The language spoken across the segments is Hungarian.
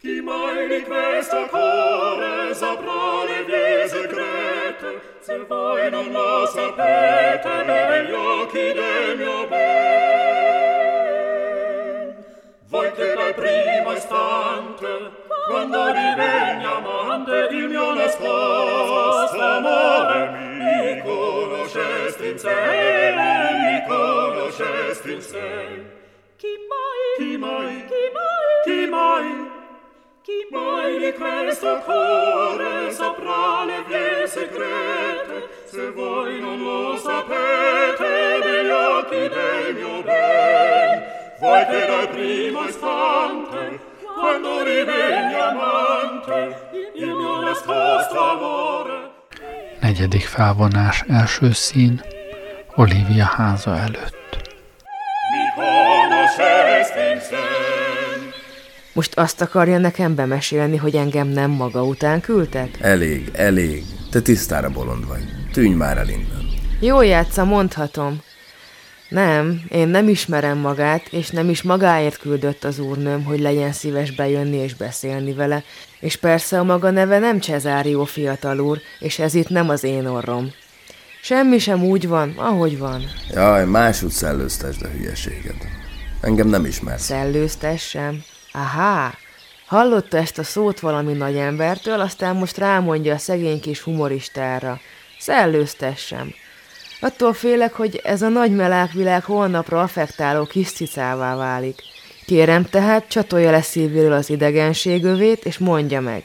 Chi mai di questo core saprà le vie segrete se voi non lo sapete negli occhi del mio ben. Voi che dal primo istante, quando divenne amante, il mio nascosto amore mi conoscesti in sé, mi conoscesti in sé. Chi mai, chi mai, chi mai di questo cuore saprà le vie segrete, se voi non lo sapete negli occhi del mio ben. Voi che dal primo istante, quando divegni amante, il mio nascosto amore, Negyedik felvonás első szín Olivia háza előtt. mi conoscesti in sen. Most azt akarja nekem bemesélni, hogy engem nem maga után küldtek? Elég, elég. Te tisztára bolond vagy. Tűnj már el innen. Jó játsza, mondhatom. Nem, én nem ismerem magát, és nem is magáért küldött az úrnőm, hogy legyen szíves bejönni és beszélni vele, és persze a maga neve nem Cezárió fiatal úr, és ez itt nem az én orrom. Semmi sem úgy van, ahogy van. Jaj, máshogy szellőztesd a hülyeséged. Engem nem ismersz. Szellőztessem? Aha! Hallotta ezt a szót valami nagy embertől, aztán most rámondja a szegény kis humoristára. Szellőztessem. Attól félek, hogy ez a nagy melákvilág holnapra affektáló kis cicává válik. Kérem tehát, csatolja le szívéről az idegenségövét, és mondja meg.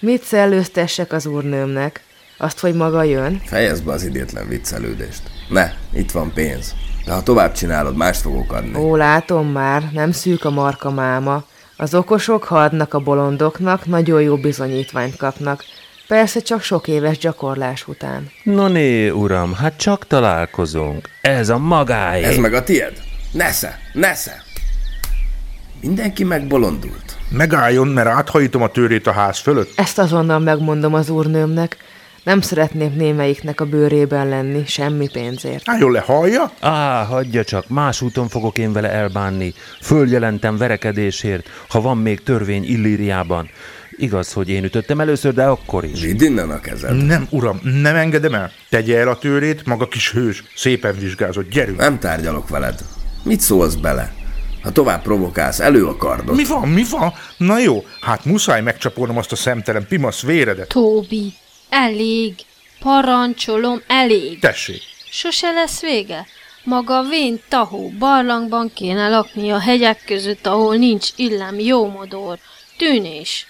Mit szellőztessek az úrnőmnek? Azt, hogy maga jön? Fejezd be az idétlen viccelődést. Ne, itt van pénz. De ha tovább csinálod, mást fogok adni. Ó, látom már, nem szűk a marka máma. Az okosok, ha adnak a bolondoknak, nagyon jó bizonyítványt kapnak. Persze csak sok éves gyakorlás után. No né, uram, hát csak találkozunk. Ez a magáé. Ez meg a tied? Nesze, nesze! Mindenki megbolondult. Megálljon, mert áthajítom a tőrét a ház fölött. Ezt azonnal megmondom az úrnőmnek. Nem szeretném némelyiknek a bőrében lenni, semmi pénzért. Álljon le, hallja? Á, hagyja csak, más úton fogok én vele elbánni. Följelentem verekedésért, ha van még törvény Illíriában. Igaz, hogy én ütöttem először, de akkor is. Vidd innen a kezed. Nem, uram, nem engedem el. Tegye el a tőrét, maga kis hős. Szépen vizsgázott, gyerünk. Nem tárgyalok veled. Mit szólsz bele? Ha tovább provokálsz, elő a kardot. Mi van, mi van? Na jó, hát muszáj megcsapolnom azt a szemtelen pimasz véredet. Tóbi, elég. Parancsolom, elég. Tessék. Sose lesz vége. Maga vén tahó barlangban kéne lakni a hegyek között, ahol nincs illem jó modor. Tűnés.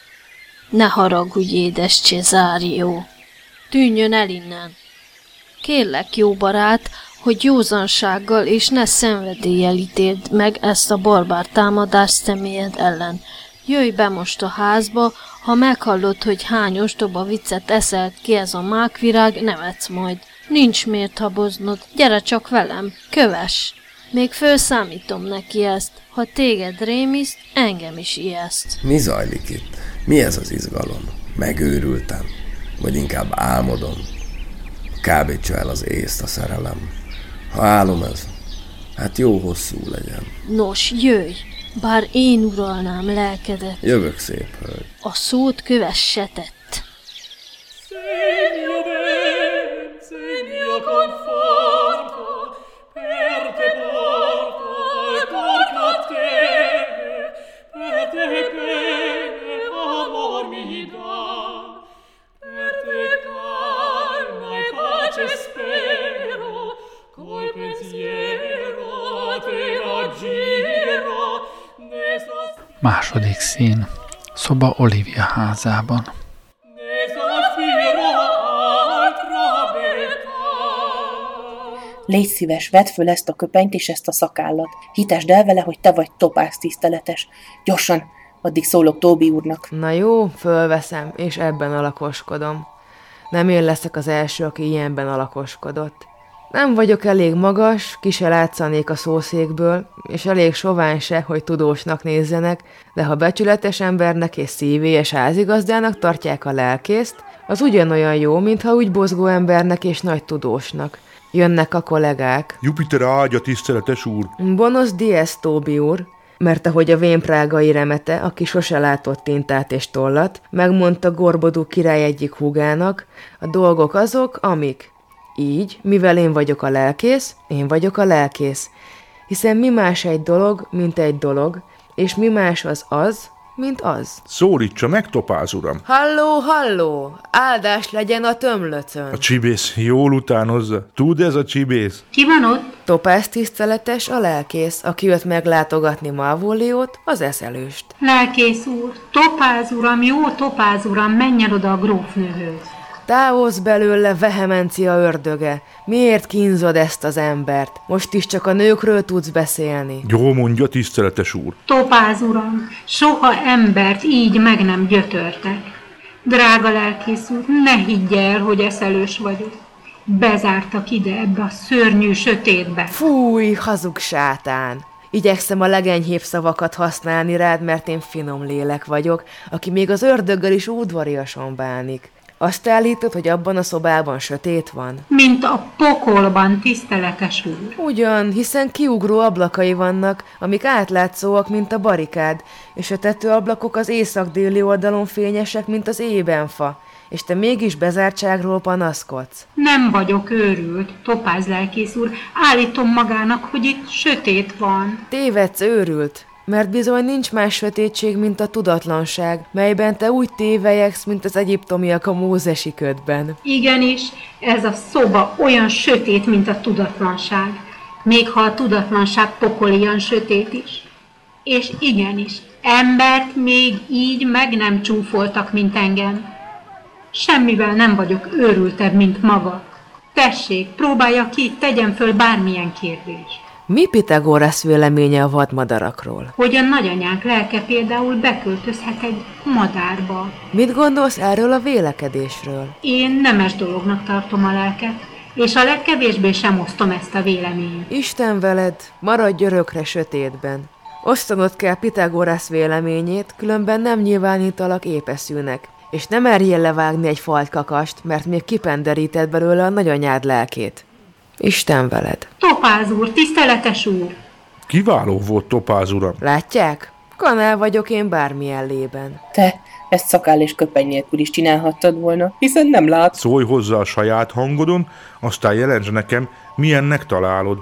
Ne haragudj, édes Cezárió. Tűnjön el innen. Kérlek, jó barát, hogy józansággal és ne szenvedéllyel ítéld meg ezt a barbár támadást személyed ellen. Jöjj be most a házba, ha meghallod, hogy hány ostoba viccet eszelt ki ez a mákvirág, nevetsz majd. Nincs miért haboznod, gyere csak velem, köves! Még fölszámítom neki ezt, ha téged rémiszt, engem is ijeszt. Mi zajlik itt? Mi ez az izgalom? Megőrültem. Vagy inkább álmodom. Kábítsa el az észt a szerelem. Ha álom ez, hát jó hosszú legyen. Nos, jöjj, bár én uralnám lelkedet, Jövök szép hölgy. a szót kövessetett. Segno ben, segno Második szín Szoba Olivia házában. Légy szíves, vedd föl ezt a köpenyt és ezt a szakállat. Hitesd el vele, hogy te vagy topász tiszteletes. Gyorsan, addig szólok Tóbi úrnak. Na jó, fölveszem, és ebben alakoskodom. Nem én leszek az első, aki ilyenben alakoskodott. Nem vagyok elég magas, ki se látszanék a szószékből, és elég sovány se, hogy tudósnak nézzenek, de ha becsületes embernek és szívélyes házigazdának tartják a lelkészt, az ugyanolyan jó, mintha úgy bozgó embernek és nagy tudósnak. Jönnek a kollégák. Jupiter áldja, tiszteletes úr. Bonos dies, Tóbi úr. mert ahogy a vénprágai remete, aki sose látott tintát és tollat, megmondta Gorbodú király egyik húgának, a dolgok azok, amik. Így, mivel én vagyok a lelkész, én vagyok a lelkész. Hiszen mi más egy dolog, mint egy dolog, és mi más az az, mint az. Szólítsa meg, topáz uram. Halló, halló! Áldás legyen a tömlöcön! A csibész jól utánozza. Tud ez a csibész? Ki van ott? Topáz tiszteletes a lelkész, aki jött meglátogatni Malvóliót, az eszelőst. Lelkész úr, topáz uram, jó topáz uram, menjen oda a grófnőhöz. Távozz belőle vehemencia ördöge. Miért kínzod ezt az embert? Most is csak a nőkről tudsz beszélni. Jó mondja, tiszteletes úr. Topáz uram, soha embert így meg nem gyötörtek. Drága lelkész úr, ne higgy el, hogy eszelős vagyok. Bezártak ide ebbe a szörnyű sötétbe. Fúj, hazug sátán! Igyekszem a legenyhébb szavakat használni rád, mert én finom lélek vagyok, aki még az ördöggel is udvariasan bánik. Azt állítod, hogy abban a szobában sötét van? Mint a pokolban, tiszteletes úr. Ugyan, hiszen kiugró ablakai vannak, amik átlátszóak, mint a barikád, és a tetőablakok az észak-déli oldalon fényesek, mint az ébenfa, és te mégis bezártságról panaszkodsz. Nem vagyok őrült, topáz lelkész úr. Állítom magának, hogy itt sötét van. Tévedsz őrült, mert bizony nincs más sötétség, mint a tudatlanság, melyben te úgy tévejegsz, mint az egyiptomiak a mózesi ködben. Igenis, ez a szoba olyan sötét, mint a tudatlanság. Még ha a tudatlanság pokol ilyen sötét is. És igenis, embert még így meg nem csúfoltak, mint engem. Semmivel nem vagyok őrültebb, mint maga. Tessék, próbálja ki, tegyen föl bármilyen kérdést. Mi Pitagorasz véleménye a vadmadarakról? Hogy a nagyanyánk lelke például beköltözhet egy madárba. Mit gondolsz erről a vélekedésről? Én nemes dolognak tartom a lelket, és a legkevésbé sem osztom ezt a véleményt. Isten veled, maradj örökre sötétben. Osztanod kell Pitagorasz véleményét, különben nem nyilvánítalak épeszűnek. És nem merjél levágni egy faltkakast, mert még kipenderített belőle a nagyanyád lelkét. Isten veled. Topáz úr, tiszteletes úr! Kiváló volt topáz uram. Látják? Kanál vagyok én bármilyen lében. Te ezt szakál és köpeny nélkül is csinálhattad volna, hiszen nem látsz. Szólj hozzá a saját hangodon, aztán jelentsd nekem, milyennek találod.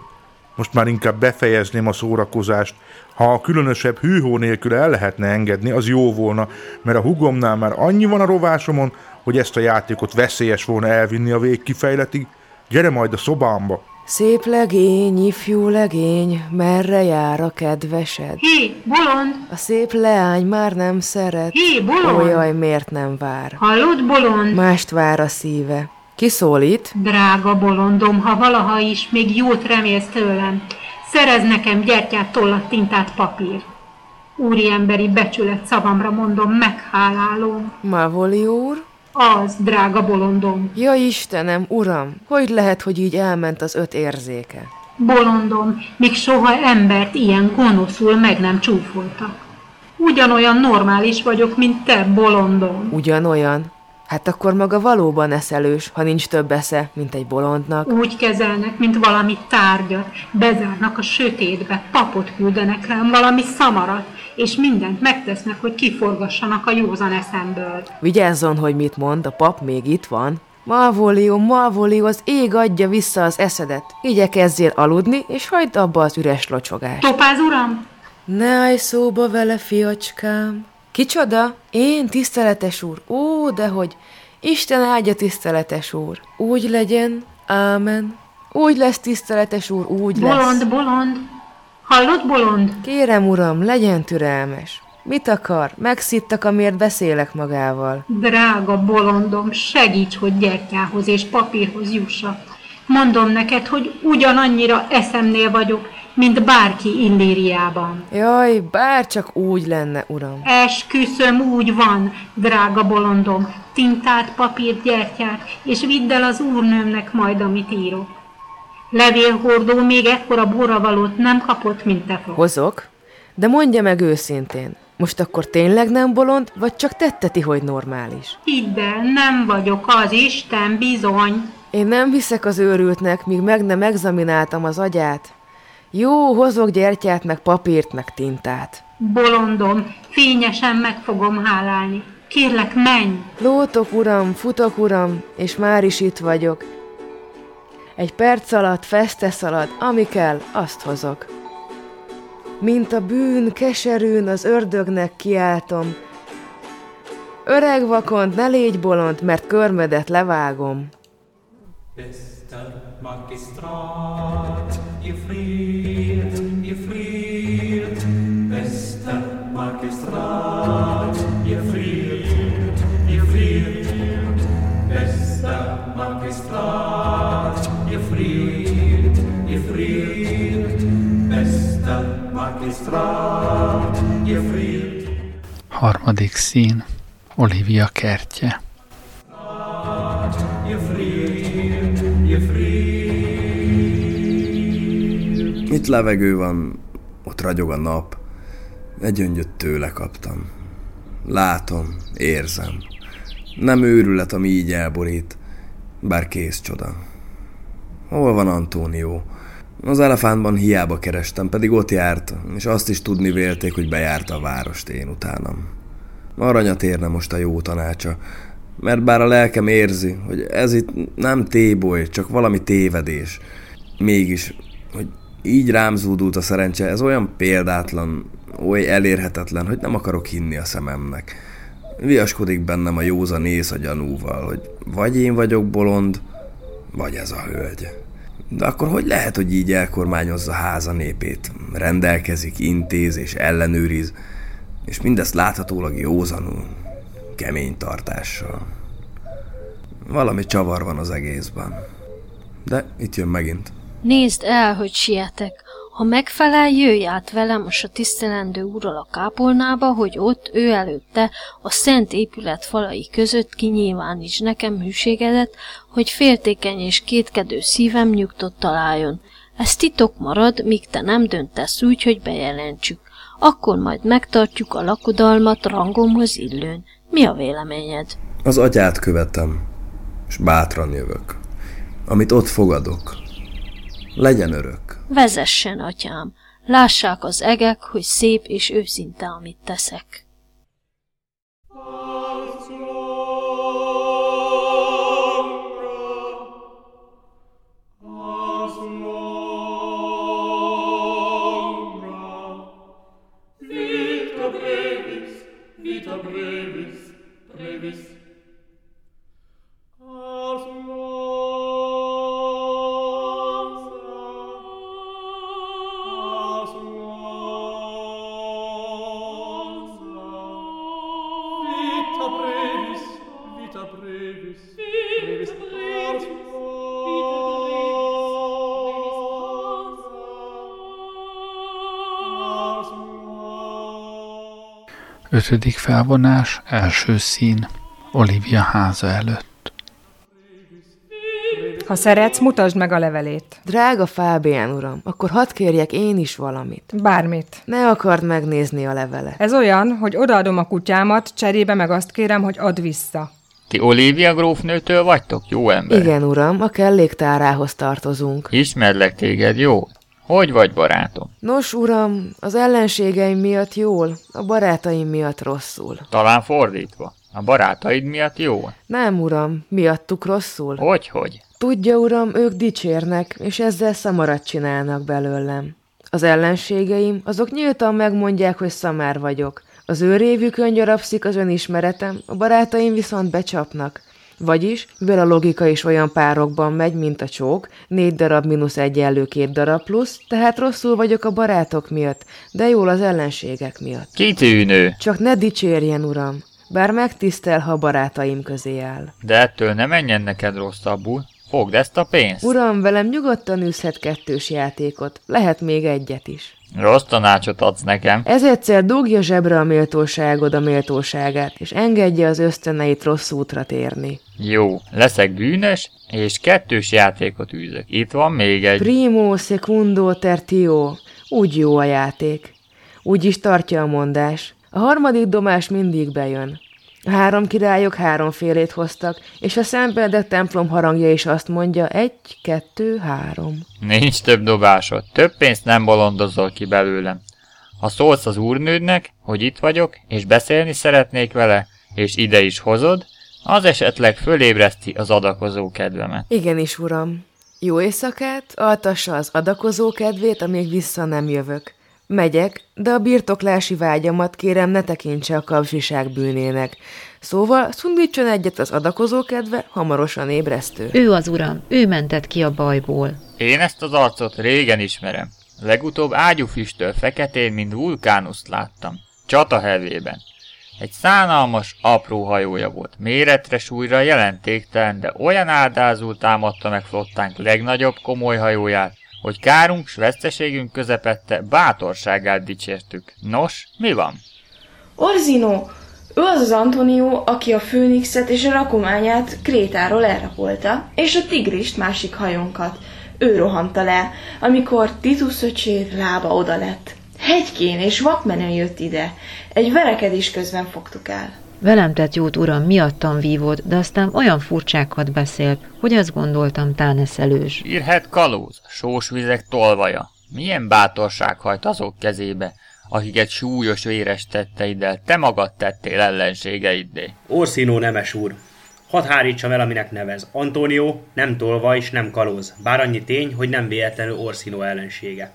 Most már inkább befejezném a szórakozást. Ha a különösebb hűhó nélkül el lehetne engedni, az jó volna, mert a hugomnál már annyi van a rovásomon, hogy ezt a játékot veszélyes volna elvinni a végkifejletig. Gyere majd a szobámba! Szép legény, ifjú legény, merre jár a kedvesed? Hé, bolond! A szép leány már nem szeret. Hé, bolond! Olyaj, miért nem vár? Hallod, bolond? Mást vár a szíve. Ki szólít? Drága bolondom, ha valaha is még jót remélsz tőlem, szerez nekem gyertyát, tollat, tintát, papír. Úriemberi becsület szavamra mondom, meghálálom. Mavoli úr? Az, drága bolondom. Ja Istenem, uram, hogy lehet, hogy így elment az öt érzéke? Bolondom, még soha embert ilyen gonoszul meg nem csúfoltak. Ugyanolyan normális vagyok, mint te, bolondom. Ugyanolyan? Hát akkor maga valóban eszelős, ha nincs több esze, mint egy bolondnak. Úgy kezelnek, mint valami tárgyat, bezárnak a sötétbe, papot küldenek rám, valami szamarat, és mindent megtesznek, hogy kiforgassanak a józan eszemből. Vigyázzon, hogy mit mond, a pap még itt van. Malvólió, Malvólió, az ég adja vissza az eszedet. Igyekezzél aludni, és hagyd abba az üres locsogást. Topáz uram? Ne állj szóba vele, fiacskám. Kicsoda? Én, tiszteletes úr? Ó, dehogy. Isten áldja, tiszteletes úr. Úgy legyen, ámen. Úgy lesz, tiszteletes úr, úgy lesz. Bolond, bolond. Hallod, bolond? Kérem, uram, legyen türelmes. Mit akar? Megszittak, amiért beszélek magával. Drága bolondom, segíts, hogy gyertyához és papírhoz jussak. Mondom neked, hogy ugyanannyira eszemnél vagyok, mint bárki Illíriában. Jaj, bár csak úgy lenne, uram. Esküszöm, úgy van, drága bolondom. Tintát, papírt, gyertyát, és vidd el az úrnőmnek majd, amit írok. Levélhordó még ekkora borravalót nem kapott, mint te fog. Hozok, de mondja meg őszintén, most akkor tényleg nem bolond, vagy csak tetteti, hogy normális? Hidd el, nem vagyok az Isten, bizony. Én nem hiszek az őrültnek, míg meg nem examináltam az agyát. Jó, hozok gyertyát, meg papírt, meg tintát. Bolondom, fényesen meg fogom hálálni. Kérlek, menj! Lótok, uram, futok, uram, és már is itt vagyok. Egy perc alatt feste szalad, ami kell, azt hozok. Mint a bűn keserűn az ördögnek kiáltom. Öreg vakont, ne légy bolond, mert körmödet levágom. Bester Magistrat, ihr friert, ihr Magistrat, ihr friert, ihr Magistrat, ihr friert, ihr friert. Bester Magistrat, ihr friert. Harmadik szín. Olivia kertje. Itt levegő van, ott ragyog a nap. Egy gyöngyöt tőle kaptam. Látom, érzem. Nem őrület, ami így elborít, bár kész csoda. Hol van Antónió? Az elefántban hiába kerestem, pedig ott járt, és azt is tudni vélték, hogy bejárta a várost én utánam. Aranyat érne most a jó tanácsa, mert bár a lelkem érzi, hogy ez itt nem téboly, csak valami tévedés. Mégis, hogy így rám zúdult a szerencse, ez olyan példátlan, oly elérhetetlen, hogy nem akarok hinni a szememnek. Viaskodik bennem a józan ész a gyanúval, hogy vagy én vagyok bolond, vagy ez a hölgy. De akkor hogy lehet, hogy így elkormányozza háza népét? Rendelkezik, intéz és ellenőriz, és mindezt láthatólag józanul, kemény tartással. Valami csavar van az egészben. De itt jön megint. Nézd el, hogy sietek. Ha megfelel, jöjj át velem a tisztelendő úrral a kápolnába, hogy ott ő előtte a szent épület falai között kinyilváníts nekem hűségedet, hogy féltékeny és kétkedő szívem nyugtot találjon. Ez titok marad, míg te nem döntesz úgy, hogy bejelentsük. Akkor majd megtartjuk a lakodalmat rangomhoz illőn. Mi a véleményed? Az atyát követem, és bátran jövök. Amit ott fogadok, legyen örök. Vezessen, atyám. Lássák az egek, hogy szép és őszinte, amit teszek. Ötödik felvonás, első szín. Olivia háza előtt. Ha szeretsz, mutasd meg a levelét. Drága Fábián uram, akkor hadd kérjek én is valamit. Bármit. Ne akard megnézni a levelet. Ez olyan, hogy odaadom a kutyámat, cserébe meg azt kérem, hogy add vissza. Ti Olivia grófnőtől vagytok, jó ember? Igen, uram, a kelléktárához tartozunk. Ismerlek téged, jó? Hogy vagy, barátom? Nos, uram, az ellenségeim miatt jól, a barátaim miatt rosszul. Talán fordítva. A barátaid miatt jól? Nem, uram, miattuk rosszul. Hogy-hogy? Tudja, uram, ők dicsérnek, és ezzel szamarat csinálnak belőlem. Az ellenségeim, azok nyíltan megmondják, hogy szamár vagyok. Az ő révükön gyarapszik az önismeretem, a barátaim viszont becsapnak. Vagyis, mivel a logika is olyan párokban megy, mint a csók, négy darab mínusz egyenlő két darab plusz, tehát rosszul vagyok a barátok miatt, de jól az ellenségek miatt. Kitűnő. Csak ne dicsérjen, uram, bár megtisztel, ha barátaim közé áll. De ettől ne menjen neked rosszabbul. Fogd ezt a pénzt. Uram, velem nyugodtan űzhet kettős játékot, lehet még egyet is. Rossz tanácsot adsz nekem. Ez egyszer dugja zsebre a méltóságod a méltóságát, és engedje az ösztöneit rossz útra térni. Jó, leszek bűnös, és kettős játékot űzök. Itt van még egy. Primo secundo tertio. Úgy jó a játék. Úgy is tartja a mondás. A harmadik domás mindig bejön. A három királyok háromfélét hoztak, és a Szentbenedek templom harangja is azt mondja, egy, kettő, három. Nincs több dobásod, több pénzt nem bolondozol ki belőlem. Ha szólsz az úrnődnek, hogy itt vagyok, és beszélni szeretnék vele, és ide is hozod, az esetleg fölébreszti az adakozó kedvemet. Igenis, uram. Jó éjszakát, altassa az adakozó kedvét, amíg vissza nem jövök. Megyek, de a birtoklási vágyamat kérem ne tekintse a kapzsiság bűnének. Szóval szundítson egyet az adakozó kedve, hamarosan ébresztő. Ő az uram, ő mentett ki a bajból. Én ezt az arcot régen ismerem. Legutóbb ágyúfüsttől feketén, mint vulkánuszt láttam. Csata hevében. Egy szánalmas, apró hajója volt. Méretre súlyra jelentéktelen, de olyan áldázul támadta meg flottánk legnagyobb komoly hajóját, hogy kárunk s veszteségünk közepette bátorságát dicsértük. Nos, mi van? Orzino, ő az az Antonio, aki a Főnixet és a rakományát Krétáról elrapolta, és a Tigrist másik hajónkat. Ő rohanta le, amikor Titus öcsér lába oda lett. Hegykén és vakmenő jött ide. Egy verekedés közben fogtuk el. Velem tett jót, uram, miattam vívod, de aztán olyan furcsákat beszél, hogy azt gondoltam, tán eszelős. Írhet kalóz, sós vizek tolvaja. Milyen bátorság hajt azok kezébe, akiket súlyos véres tetteiddel te magad tettél ellenségeiddé. Orszínó nemes úr, hadd hárítsam el, aminek nevez. Antonio nem tolva és nem kalóz, bár annyi tény, hogy nem véletlenül Orszínó ellensége.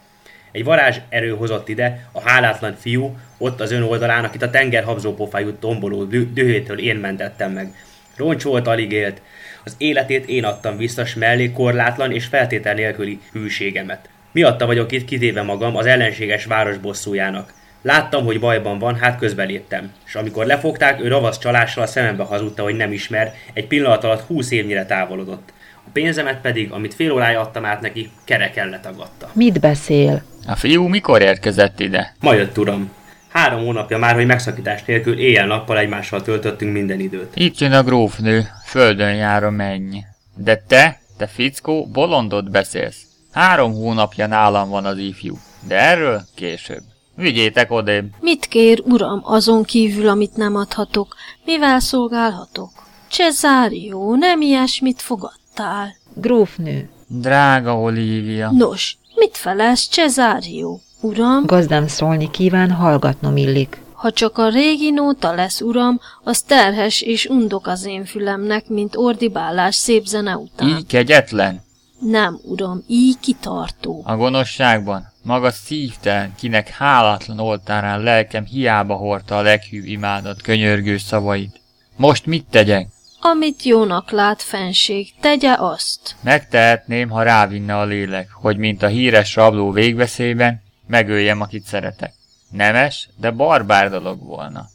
Egy varázs erő hozott ide, a hálátlan fiú, ott az ön oldalán, akit a tenger habzópofájú tomboló dü- dühétől én mentettem meg. Roncs volt, alig élt. Az életét én adtam vissza, s mellé korlátlan és feltétel nélküli hűségemet. Miatta vagyok itt kitéve magam az ellenséges város bosszújának. Láttam, hogy bajban van, hát közbeléptem. És amikor lefogták, ő ravasz csalással a szemembe hazudta, hogy nem ismer, egy pillanat alatt húsz évnyire távolodott. Pénzemet pedig, amit fél órája adtam át neki, kereken letagadta. Mit beszél? A fiú mikor érkezett ide? Ma jött, uram. Három hónapja már, hogy megszakítás nélkül éjjel-nappal egymással töltöttünk minden időt. Itt jön a grófnő, földön jár a menny. De te, te fickó, bolondot beszélsz. Három hónapja nálam van az ifjú, de erről később. Vigyétek odébb. Mit kér, uram, azon kívül, amit nem adhatok? Mivel szolgálhatok? Cesárió, nem ilyesmit fogadtál. Grófnő. Drága Olivia. Nos, mit felelsz, Cesárió? Uram? Gazdám szólni kíván, hallgatnom illik. Ha csak a régi nóta lesz, uram, az terhes és undok az én fülemnek, mint ordibálás szép zene után. Így kegyetlen? Nem, uram, így kitartó. A gonoszságban maga szívtelen, kinek hálatlan oltárán lelkem hiába hordta a leghűbb imádat könyörgő szavait. Most mit tegyek? Amit jónak lát fenség, tegye azt. Megtehetném, ha rávinne a lélek, hogy mint a híres rabló végveszélyben, megöljem, akit szeretek. Nemes, de barbár dolog volna.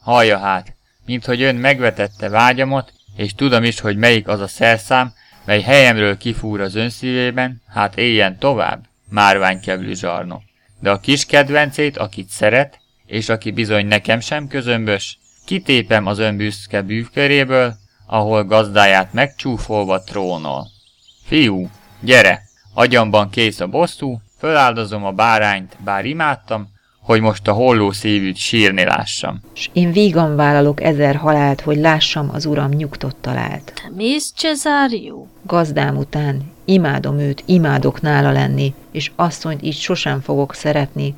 Hallja hát, mint hogy ön megvetette vágyamat, és tudom is, hogy melyik az a szerszám, mely helyemről kifúr az ön szívében, hát éljen tovább, márványkevlű zsarnok. De a kis kedvencét, akit szeret, és aki bizony nekem sem közömbös, kitépem az ön büszke bűvköréből, ahol gazdáját megcsúfolva trónol. Fiú, gyere, agyamban kész a bosszú, föláldozom a bárányt, bár imádtam, hogy most a holló szívűt sírni lássam. S én vígan vállalok ezer halált, hogy lássam az uram nyugtot talált. Te mész, Cesárió? Gazdám után, imádom őt, imádok nála lenni, és asszonyt így sosem fogok szeretni.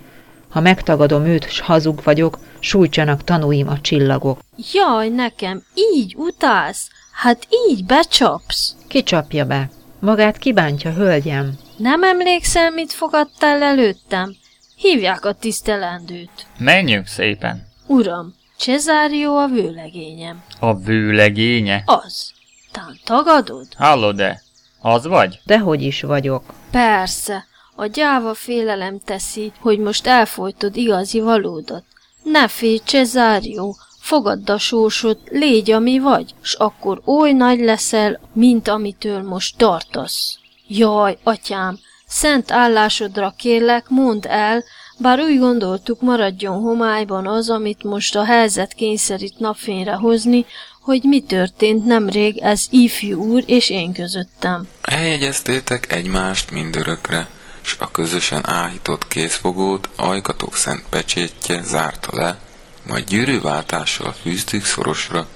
Ha megtagadom őt, s hazug vagyok, sújtsanak tanúim a csillagok. Jaj, nekem, így utálsz? Hát így becsapsz. Ki csapja be? Magát kibántja, hölgyem. Nem emlékszel, mit fogadtál előttem? Hívják a tisztelendőt. Menjünk szépen. Uram, Cezárió a vőlegényem. A vőlegénye? Az. Tán tagadod? Hallod-e? Az vagy? Dehogy is vagyok. Persze. A gyáva félelem teszi, hogy most elfolytod igazi valódat. Ne félj, Cezárió, fogadd a sósot, légy, ami vagy, s akkor oly nagy leszel, mint amitől most tartasz. Jaj, atyám, szent állásodra kérlek, mondd el, bár úgy gondoltuk, maradjon homályban az, amit most a helyzet kényszerít napfényre hozni, hogy mi történt nemrég ez ifjú úr és én közöttem. Eljegyeztétek egymást mindörökre, s a közösen áhított készfogót ajkatok szent pecsétje zárta le, majd gyűrűváltással fűztük szorosra.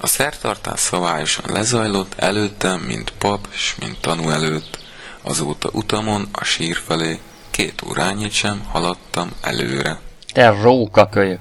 A szertartás szabályosan lezajlott előttem, mint pap s mint tanú előtt. Azóta utamon a sír felé két órányit sem haladtam előre. Te rókakölyök!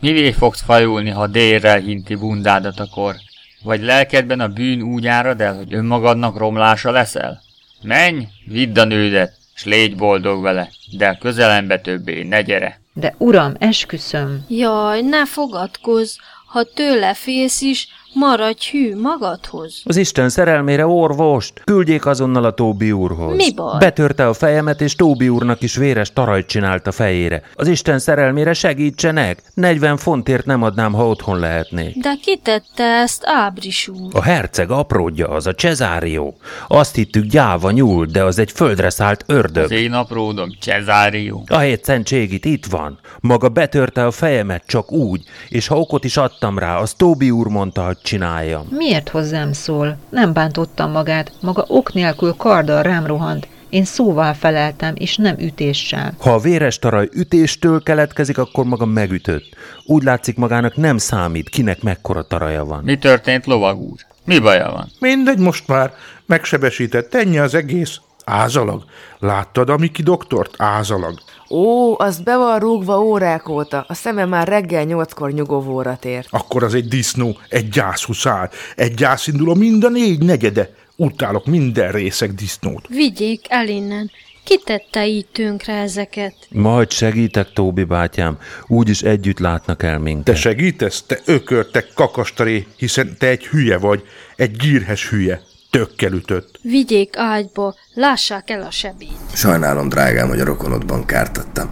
Mivé fogsz fajulni, ha délrel hinti bundádat a kor? Vagy lelkedben a bűn úgy árad el, hogy önmagadnak romlása leszel? Menj, vidd a nődet, s légy boldog vele, de a közelembe többé ne gyere. De uram, esküszöm. Jaj, ne fogadkozz, ha tőle félsz is, maradj hű magadhoz. Az Isten szerelmére orvost! Küldjék azonnal a Tóbi úrhoz. Mi baj? Betörte a fejemet, és Tóbi úrnak is véres tarajt csinált a fejére. Az Isten szerelmére segítsenek! 40 fontért nem adnám, ha otthon lehetnék. De kitette ezt Ábris úr? A herceg apródja az, a Cezárió. Azt hittük gyáva nyúl, de az egy földre szállt ördög. Az én apródom, Cezárió. A hét szentségit itt van. Maga betörte a fejemet csak úgy, és ha okot is adtam rá, az Tóbi úr mondta, hogy csináljam. Miért hozzám szól? Nem bántottam magát, maga ok nélkül karddal rám rohant. Én szóval feleltem, és nem ütéssel. Ha a véres taraj ütéstől keletkezik, akkor maga megütött. Úgy látszik magának nem számít, kinek mekkora taraja van. Mi történt, lovag úr? Mi baja van? Mindegy, most már megsebesített, ennyi az egész. Ázalag. Láttad a Miki doktort? Ázalag. Ó, az be van rúgva órák óta, a szeme már reggel nyolckor nyugovóra tért. Akkor az egy disznó, egy gyászhuszár, egy gyászinduló, mind a négy negyede. Utálok minden részeg disznót. Vigyék el innen. Ki tette így tönkre ezeket? Majd segítek, Tóbi bátyám. Úgyis együtt látnak el minket. Te segítesz? Te ökör, te kakastaré, hiszen te egy hülye vagy, egy gírhes hülye. Tökkel ütött. Vigyék ágyba, lássák el a sebét. Sajnálom, drágám, hogy a rokonodban kártattam.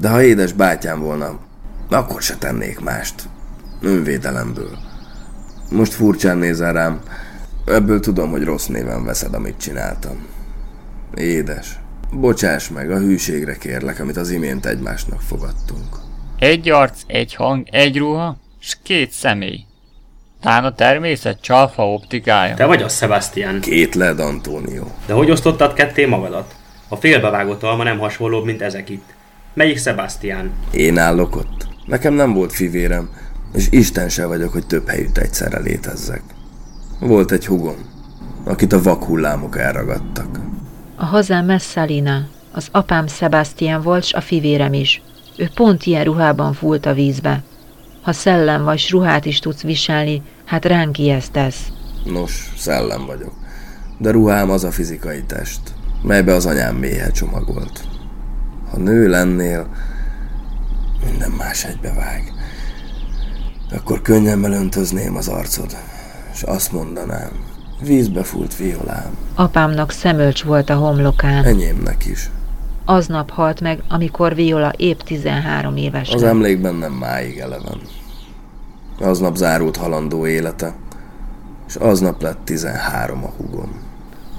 De ha édes bátyám volna, akkor se tennék mást. Önvédelemből. Most furcsán nézel rám, ebből tudom, hogy rossz néven veszed, amit csináltam. Édes, bocsáss meg, a hűségre kérlek, amit az imént egymásnak fogadtunk. Egy arc, egy hang, egy ruha, s két személy. Tán a természet csalfa optikája. Te vagy az, Sebastian. Két led, Antonio. De hogy osztottad ketté magadat? A félbevágott alma nem hasonlóbb, mint ezek itt. Melyik Sebastian? Én állok ott. Nekem nem volt fivérem, és Isten se vagyok, hogy több helyütt egyszerre létezzek. Volt egy hugom, akit a vakhullámok elragadtak. A hazám Messalina, az apám Sebastian volt, s a fivérem is. Ő pont ilyen ruhában fúlt a vízbe. Ha szellem vagy, s ruhát is tudsz viselni, hát ránk ijesztesz. Nos, szellem vagyok. De ruhám az a fizikai test, melybe az anyám méhe csomagolt. Ha nő lennél, minden más egybevág. Akkor könnyemmel öntözném az arcod, és azt mondanám, vízbe fúlt violám. Apámnak szemölcs volt a homlokán. Enyémnek is. Aznap halt meg, amikor Viola épp 13 éves Az lett. emlékben nem máig eleven. Aznap zárult halandó élete, és aznap lett 13 a hugom.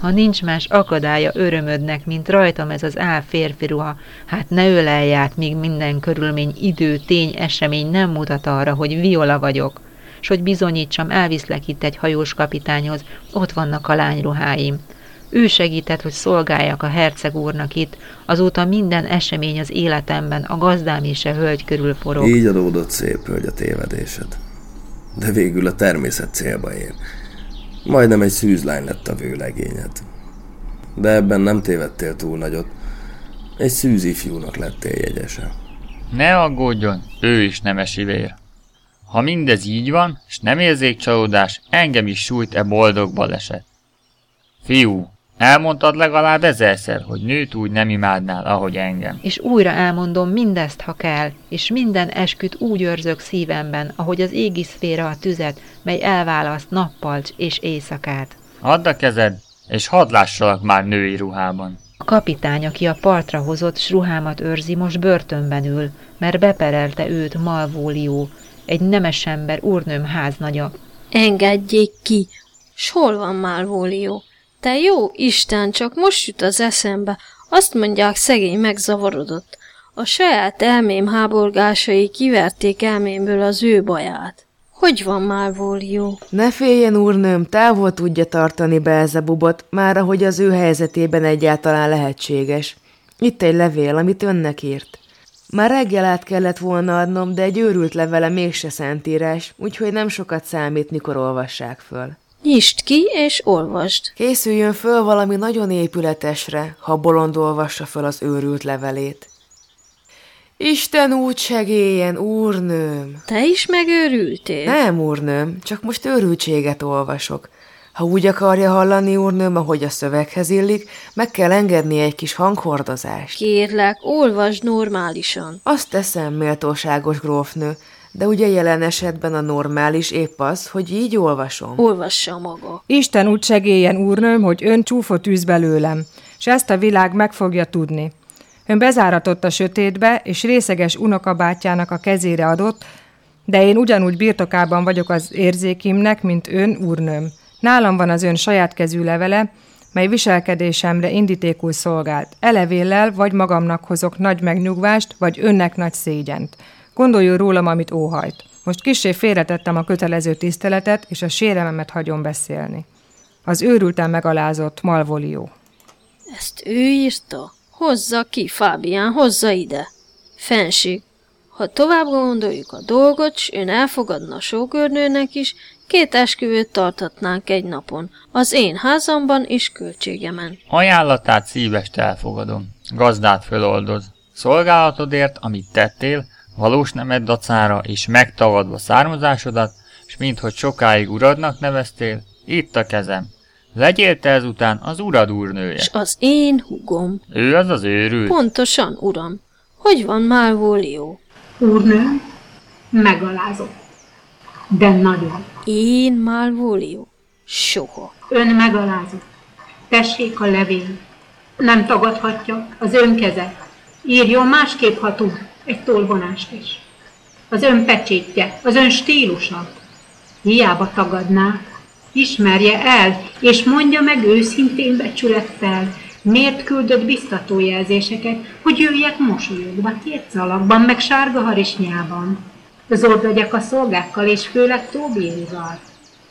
Ha nincs más akadálya örömödnek, mint rajtam ez az ál férfi ruha, hát ne ölelj át, míg minden körülmény, idő, tény, esemény nem mutat arra, hogy viola vagyok, s hogy bizonyítsam, elviszlek itt egy hajós kapitányhoz, ott vannak a lányruháim. Ő segített, hogy szolgáljak a herceg úrnak itt, azóta minden esemény az életemben, a gazdám is a hölgy körül forog. Így adódott szép hölgy a tévedésed. De végül a természet célba ér. Majdnem egy szűzlány lett a vőlegényed. De ebben nem tévedtél túl nagyot. Egy szűz ifjúnak lettél jegyese. Ne aggódjon, ő is nemesi vér. Ha mindez így van, s nem érzékcsalódás, engem is sújt e boldog baleset. Fiú, elmondtad legalább ezerszer, hogy nőt úgy nem imádnál, ahogy engem. És újra elmondom mindezt, ha kell, és minden esküt úgy őrzök szívemben, ahogy az égi szféra a tüzet, mely elválaszt nappal és éjszakát. Add a kezed, és hadd lássalak már női ruhában. A kapitány, aki a partra hozott, s ruhámat őrzi, most börtönben ül, mert beperelte őt Malvólió, egy nemes ember úrnőm háznagya. Engedjék ki! S hol van Malvólió? Te jó Isten, csak most jut az eszembe. Azt mondják, szegény megzavarodott. A saját elmém háborgásai kiverték elmémből az ő baját. Hogy van Malvólió? Ne féljen, úrnőm, távol tudja tartani Belzebubot, már ahogy az ő helyzetében egyáltalán lehetséges. Itt egy levél, amit önnek írt. Már reggel át kellett volna adnom, de egy őrült levele mégse szentírás, úgyhogy nem sokat számít, mikor olvassák föl. Nyisd ki és olvasd. Készüljön föl valami nagyon épületesre, ha bolond olvassa föl az őrült levelét. Isten úgy segéljen, úrnőm! Te is megőrültél? Nem, úrnőm, csak most őrültséget olvasok. Ha úgy akarja hallani, úrnőm, ahogy a szöveghez illik, meg kell engedni egy kis hanghordozást. Kérlek, olvasd normálisan. Azt teszem, méltóságos grófnő, de ugye jelen esetben a normális épp az, hogy így olvasom. Olvassa maga. Isten úgy segéljen, úrnőm, hogy ön csúfot űz belőlem, és ezt a világ meg fogja tudni. Ön bezáratott a sötétbe, és részeges unokabátyjának a kezére adott, de én ugyanúgy birtokában vagyok az érzékimnek, mint ön, úrnőm. Nálam van az ön saját kezű levele, mely viselkedésemre indítékul szolgált. Elevéllel vagy magamnak hozok nagy megnyugvást, vagy önnek nagy szégyent. Gondoljon rólam, amit óhajt. Most kissé félretettem a kötelező tiszteletet, és a sérememet hagyom beszélni. Az őrülten megalázott Malvolió. Ezt ő írta? Hozza ki, Fábián, hozza ide. Fenség, ha tovább gondoljuk a dolgot, s ön elfogadna a sógörnőnek is, két esküvőt tartatnánk egy napon, az én házamban és költségemen. Ajánlatát szívest elfogadom. Gazdát föloldoz. Szolgálatodért, amit tettél, valós nemed dacára és megtagadva származásodat, s minthogy sokáig uradnak neveztél, itt a kezem. Legyél te ezután az urad úrnője. S az én hugom. Ő az az őrült. Pontosan, uram. Hogy van Malvólió? Úrnő, megalázott. De nagyon. Én Malvólió? Soha. Ön megalázott. Tessék a levél. Nem tagadhatja az ön keze. Írjon másképp, ha tud, egy tolvonást is. Az ön pecsétje, az ön stílusa. Hiába tagadná, ismerje el, és mondja meg őszintén becsülettel, miért küldött biztatójelzéseket, hogy jöjjek mosolyogva, két szalagban, meg sárga harisnyában. Zord legyek a szolgákkal, és főleg Tóbiéval.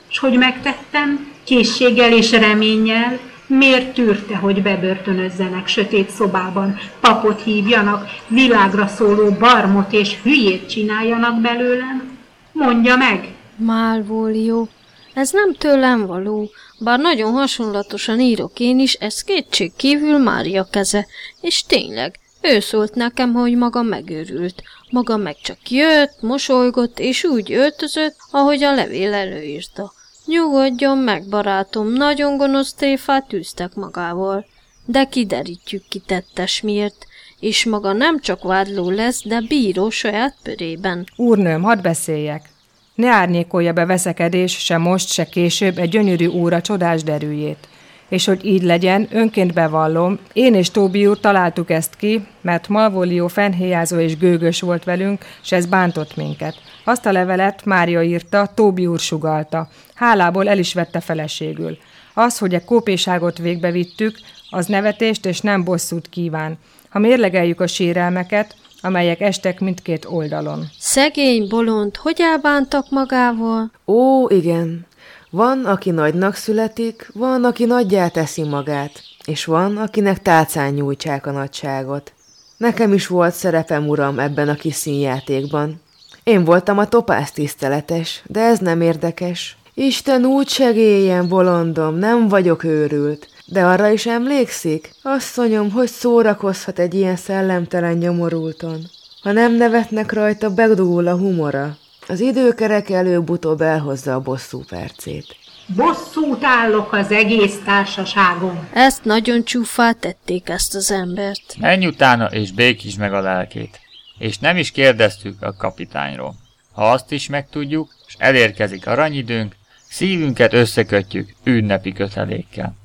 S hogy megtettem, készséggel és reménnyel, miért tűrte, hogy bebörtönözzenek sötét szobában, papot hívjanak, világra szóló barmot és hülyét csináljanak belőlem? Mondja meg! Málvólió, ez nem tőlem való, bár nagyon hasonlatosan írok én is, ez kétség kívül Mária keze, és tényleg, ő szólt nekem, hogy maga megőrült. Maga meg csak jött, mosolygott, és úgy öltözött, ahogy a levél előírta. Nyugodjon meg, barátom, nagyon gonosz tréfát tűztek magával. De kiderítjük ki tettes miért, és maga nem csak vádló lesz, de bíró saját pörében. Úrnőm, hadd beszéljek. Ne árnyékolja be veszekedés, se most, se később egy gyönyörű óra csodás derűjét. És hogy így legyen, önként bevallom, én és Tóbi úr találtuk ezt ki, mert Malvolió fenhéjázó és gőgös volt velünk, és ez bántott minket. Azt a levelet Mária írta, Tóbi úr sugalta. Hálából el is vette feleségül. Az, hogy a kópéságot végbevittük, az nevetést és nem bosszút kíván. Ha mérlegeljük a sérelmeket, amelyek estek mindkét oldalon. Szegény bolond, hogy elbántak magával? Ó, igen. Van, aki nagynak születik, van, aki nagyjá teszi magát, és van, akinek tálcán nyújtsák a nagyságot. Nekem is volt szerepem, uram, ebben a kis színjátékban. Én voltam a topász tiszteletes, de ez nem érdekes. Isten úgy segéljen, bolondom, nem vagyok őrült. De arra is emlékszik? Asszonyom, hogy szórakozhat egy ilyen szellemtelen nyomorulton? Ha nem nevetnek rajta, begdugul a humora. Az időkerek előbb-utóbb elhozza a bosszú percét. Bosszút állok az egész társaságom. Ezt nagyon csúfá tették ezt az embert. Menj utána, és békítsd meg a lelkét. És nem is kérdeztük a kapitányról. Ha azt is megtudjuk, és elérkezik aranyidőnk, szívünket összekötjük ünnepi kötelékkel.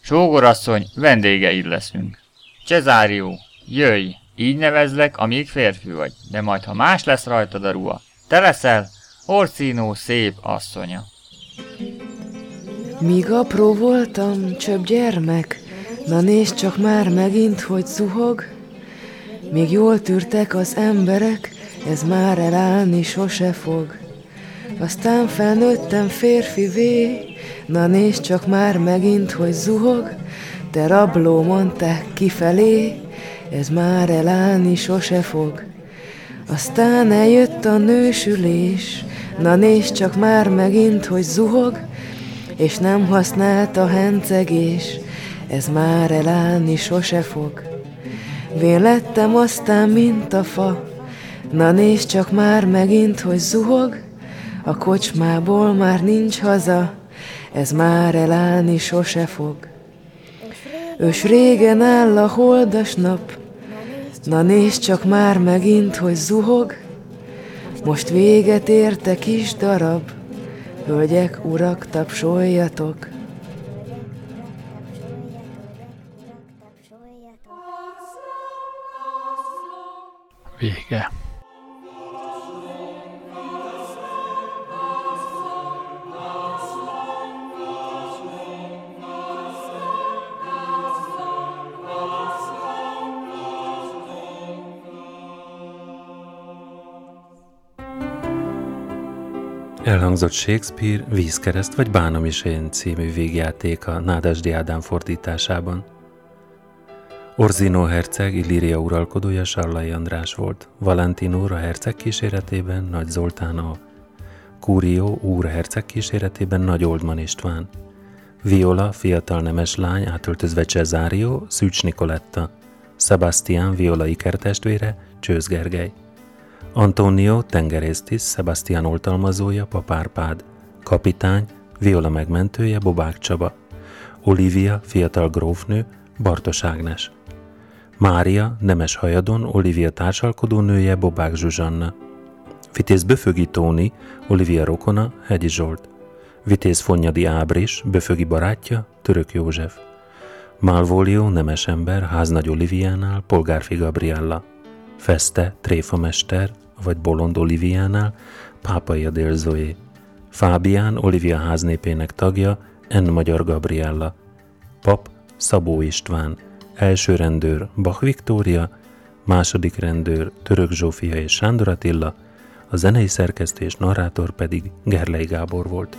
Sógorasszony, vendégeid leszünk. Cezárió, jöjj, így nevezlek, amíg férfi vagy, de majd ha más lesz rajtad a ruha, te leszel Orcino szép asszonya. Míg apró voltam, csöbb gyermek, na nézd csak már megint, hogy zuhog. Még jól tűrtek az emberek, ez már elállni sose fog. Aztán felnőttem férfivé, na nézd csak már megint, hogy zuhog. Te rabló, mondták kifelé, ez már elállni sose fog. Aztán eljött a nősülés, na nézd csak már megint, hogy zuhog, és nem használt a hencegés, ez már elállni sose fog. Vén lettem aztán, mint a fa, na nézd csak már megint, hogy zuhog, a kocsmából már nincs haza, ez már elállni sose fog. Ős régen áll a holdas nap, na nézd csak már megint, hogy zuhog, most véget érte kis darab, hölgyek, urak, tapsoljatok. Vége. Elhangzott Shakespeare Vízkereszt vagy Bánamisén című végjáték a Nádasdi Ádám fordításában. Orzino herceg Illíria uralkodója Sarlai András volt, Valentin a herceg kíséretében Nagy Zoltán a Curio úr herceg kíséretében Nagy Oldman István, Viola fiatal nemes lány átöltözve Cesario Szűcs Nikoletta, Sebastian Viola ikertestvére Csőz Gergely. Antonio tengerésztis, Sebastian oltalmazója, Papárpád. Kapitány, Viola megmentője, Bobák Csaba. Olivia, fiatal grófnő, Bartos Ágnes. Mária, nemes hajadon, Olivia társalkodó nője, Bobák Zsuzsanna. Vitéz Böfögi Tóni, Olivia rokona, Hegyi Zsolt. Vitéz Fonnyadi Ábris, Böfögi barátja, Török József. Malvolio, nemes ember, háznagy Oliviánál, Polgárfi Gabriella. Feste, tréfamester, vagy Bolond Oliviánál, Pápai Adél Zoé. Fábián, Olivia háznépének tagja, N. Magyar Gabriella. Pap, Szabó István. Első rendőr, Bach Viktória, második rendőr, Török Zsófia és Sándor Attila, a zenei szerkesztés narrátor pedig Gerlei Gábor volt.